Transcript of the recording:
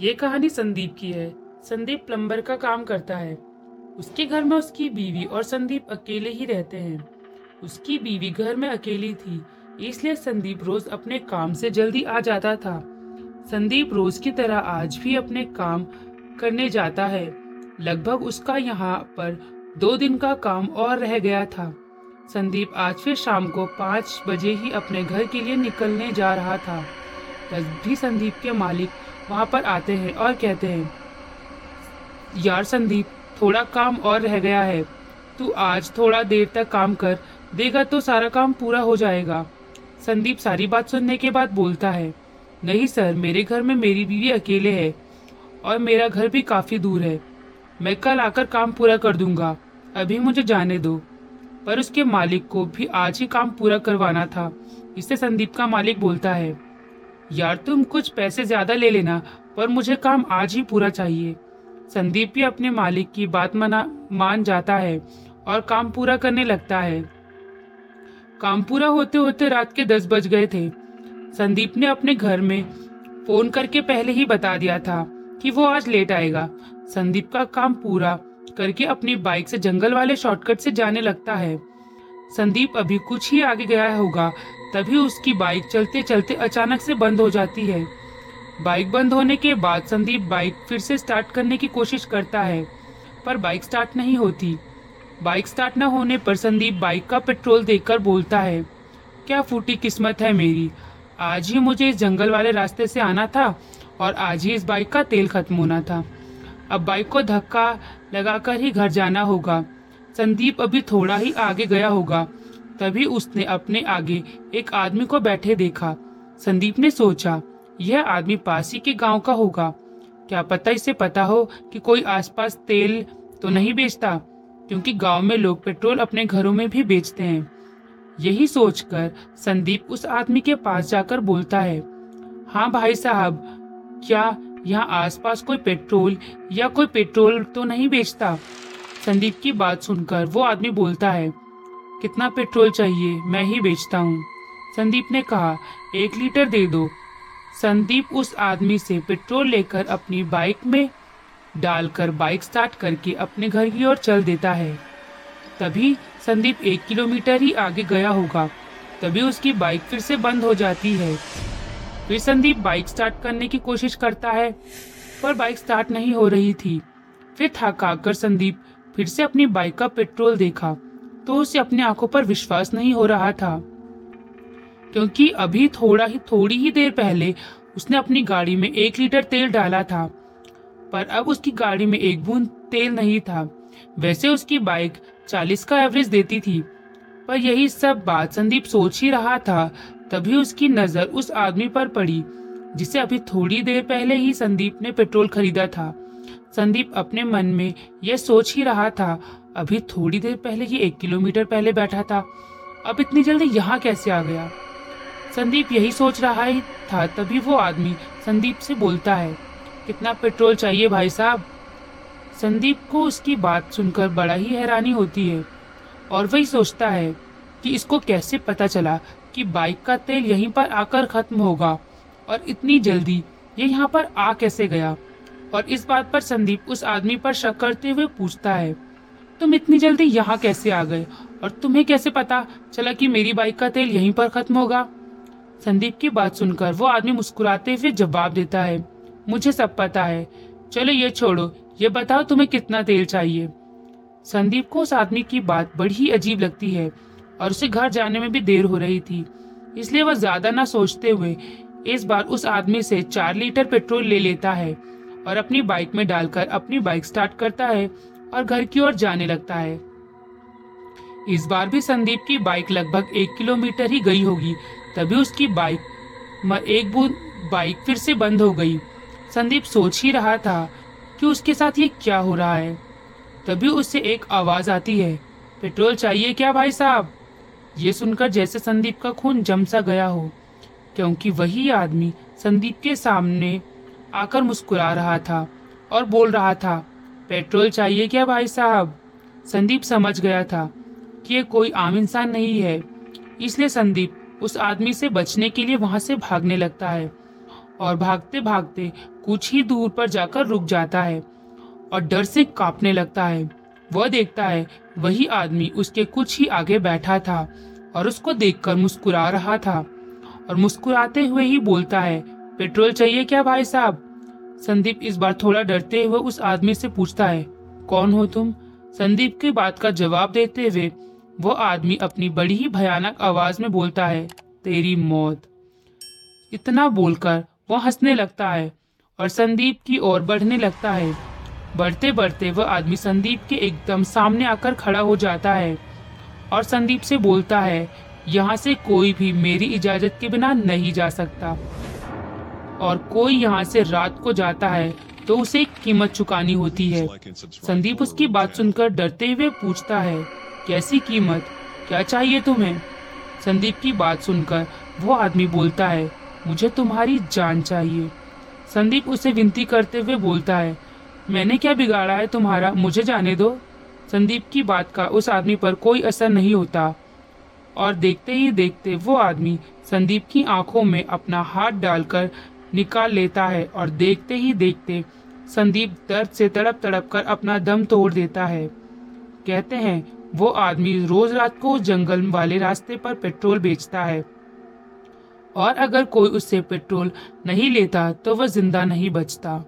ये कहानी संदीप की है। संदीप प्लम्बर का काम करता है। उसके घर में उसकी बीवी और संदीप अकेले ही रहते हैं। उसकी बीवी घर में अकेली थी, इसलिए संदीप रोज अपने काम से जल्दी आ जाता था। संदीप रोज की तरह आज भी अपने काम करने जाता है। लगभग उसका यहाँ पर दो दिन का काम और रह गया था। संदीप आज फिर शाम को पाँच बजे ही अपने घर के लिए निकलने जा रहा था। तब भी संदीप के मालिक वहाँ पर आते हैं और कहते हैं, यार संदीप, थोड़ा काम और रह गया है। तू आज थोड़ा देर तक काम कर, देगा तो सारा काम पूरा हो जाएगा संदीप सारी बात सुनने के बाद बोलता है, नहीं सर, मेरे घर में मेरी बीवी अकेले है और मेरा घर भी काफ़ी दूर है। मैं कल आकर काम पूरा कर दूँगा, अभी मुझे जाने दो। पर उसके मालिक को भी आज ही काम पूरा करवाना था। इससे संदीप का मालिक बोलता है यार तुम कुछ पैसे ज़्यादा ले लेना, पर मुझे काम आज ही पूरा चाहिए। संदीप भी अपने मालिक की बात मना, मान जाता है और काम पूरा करने लगता है। काम पूरा होते होते रात के दस बज गए थे। संदीप ने अपने घर में फ़ोन करके पहले ही बता दिया था कि वो आज लेट आएगा। संदीप का काम पूरा करके अपनी बाइक से जंगल वाले शॉर्टकट से जाने लगता है। संदीप अभी कुछ ही आगे गया होगा तभी उसकी बाइक चलते चलते अचानक से बंद हो जाती है। बाइक बंद होने के बाद संदीप बाइक फिर से स्टार्ट करने की कोशिश करता है, पर बाइक स्टार्ट नहीं होती। बाइक स्टार्ट न होने पर संदीप बाइक का पेट्रोल देखकर बोलता है, क्या फूटी किस्मत है मेरी? आज ही मुझे इस जंगल वाले रास्ते से आना था और आज ही इस बाइक का तेल खत्म होना था। अब बाइक को धक्का लगाकर ही घर जाना होगा। संदीप अभी थोड़ा ही आगे गया होगा। तभी उसने अपने आगे एक आदमी को बैठे देखा। संदीप ने सोचा, यह आदमी पास ही के गाँव का होगा। क्या पता इसे पता हो कि कोई आसपास तेल तो नहीं बेचता, क्योंकि गाँव में लोग पेट्रोल अपने घरों में भी बेचते हैं। यही सोचकर संदीप उस आदमी के पास जाकर बोलता है हाँ भाई साहब, क्या यहाँ आसपास कोई पेट्रोल या कोई पेट्रोल तो नहीं बेचता? संदीप की बात सुनकर वो आदमी बोलता है कितना पेट्रोल चाहिए, मैं ही बेचता हूँ। संदीप ने कहा, एक लीटर दे दो। संदीप उस आदमी से पेट्रोल लेकर अपनी बाइक में डालकर बाइक स्टार्ट करके अपने घर की ओर चल देता है। तभी संदीप एक किलोमीटर ही आगे गया होगा, तभी उसकी बाइक फिर से बंद हो जाती है। फिर संदीप बाइक स्टार्ट करने की कोशिश करता है, पर बाइक स्टार्ट नहीं हो रही थी। फिर थका कर संदीप फिर से अपनी बाइक का पेट्रोल देखा। तो उसे अपनी आँखों पर विश्वास नहीं हो रहा था। क्योंकि अभी थोड़ा ही, थोड़ी ही देर पहले उसने अपनी गाड़ी में एक लीटर तेल डाला था, पर अब उसकी गाड़ी में एक बूंद तेल नहीं था। वैसे उसकी बाइक चालीस का एवरेज देती थी, पर यही सब बात संदीप सोच ही रहा था। तभी उसकी नज़र उस आदमी पर पड़ी, जिसे अभी थोड़ी देर पहले ही संदीप ने पेट्रोल खरीदा था। संदीप अपने मन में यह सोच ही रहा था अभी थोड़ी देर पहले ही एक किलोमीटर पहले बैठा था। अब इतनी जल्दी यहाँ कैसे आ गया? संदीप यही सोच रहा ही था, तभी वो आदमी संदीप से बोलता है, कितना पेट्रोल चाहिए भाई साहब? संदीप को उसकी बात सुनकर बड़ा ही हैरानी होती है और वही सोचता है कि इसको कैसे पता चला कि बाइक का तेल यहीं पर आकर खत्म होगा और इतनी जल्दी ये यहाँ पर आ कैसे गया? और इस बात पर संदीप उस आदमी पर शक करते हुए पूछता है तुम इतनी जल्दी यहाँ कैसे आ गए? और तुम्हें कैसे पता चला कि मेरी बाइक का तेल यहीं पर खत्म होगा? संदीप की बात सुनकर वो आदमी मुस्कुराते हुए जवाब देता है, मुझे सब पता है। चलो ये छोड़ो, ये बताओ तुम्हें कितना तेल चाहिए? संदीप को उस आदमी की बात बड़ी ही अजीब लगती है और उसे घर जाने में भी देर हो रही थी, इसलिए वह ज़्यादा ना सोचते हुए इस बार उस आदमी से चार लीटर पेट्रोल ले लेता है और अपनी बाइक में डालकर अपनी बाइक स्टार्ट करता है। और घर की ओर जाने लगता है। इस बार भी संदीप की बाइक लगभग एक किलोमीटर ही गई होगी। तभी उसकी बाइक एक बूंद बाइक फिर से बंद हो गई। संदीप सोच ही रहा था कि उसके साथ ये क्या हो रहा है। तभी उससे एक आवाज़ आती है, पेट्रोल चाहिए क्या भाई साहब? ये सुनकर जैसे संदीप का खून जम सा गया हो, क्योंकि वही आदमी संदीप के सामने आकर मुस्कुरा रहा था और बोल रहा था पेट्रोल चाहिए क्या भाई साहब? संदीप समझ गया था कि ये कोई आम इंसान नहीं है। इसलिए संदीप उस आदमी से बचने के लिए वहाँ से भागने लगता है और भागते भागते कुछ ही दूर पर जाकर रुक जाता है और डर से कांपने लगता है। वह देखता है वही आदमी उसके कुछ ही आगे बैठा था और उसको देखकर मुस्कुरा रहा था और मुस्कुराते हुए ही बोलता है, पेट्रोल चाहिए क्या भाई साहब? संदीप इस बार थोड़ा डरते हुए उस आदमी से पूछता है, कौन हो तुम? संदीप की बात का जवाब देते हुए वो आदमी अपनी बड़ी ही भयानक आवाज़ में बोलता है, तेरी मौत। इतना बोलकर वो हंसने लगता है और संदीप की ओर बढ़ने लगता है। बढ़ते बढ़ते वह आदमी संदीप के एकदम सामने आकर खड़ा हो जाता है और संदीप से बोलता है, यहाँ से कोई भी मेरी इजाज़त के बिना नहीं जा सकता। और कोई यहाँ से रात को जाता है तो उसे कीमत चुकानी होती है। संदीप उसकी बात सुनकर डरते हुए पूछता है, कैसी कीमत? क्या चाहिए तुम्हें? संदीप की बात सुनकर वो आदमी बोलता है, मुझे तुम्हारी जान चाहिए। संदीप उसे विनती करते हुए बोलता है, मैंने क्या बिगाड़ा है तुम्हारा? मुझे जाने दो। संदीप की बात का उस आदमी पर कोई असर नहीं होता। और देखते ही देखते वो आदमी संदीप की आँखों में अपना हाथ डालकर निकाल लेता है और देखते ही देखते संदीप दर्द से तड़प तड़प कर अपना दम तोड़ देता है। कहते हैं, वो आदमी रोज रात को जंगल वाले रास्ते पर पेट्रोल बेचता है। और अगर कोई उससे पेट्रोल नहीं लेता तो वह ज़िंदा नहीं बचता।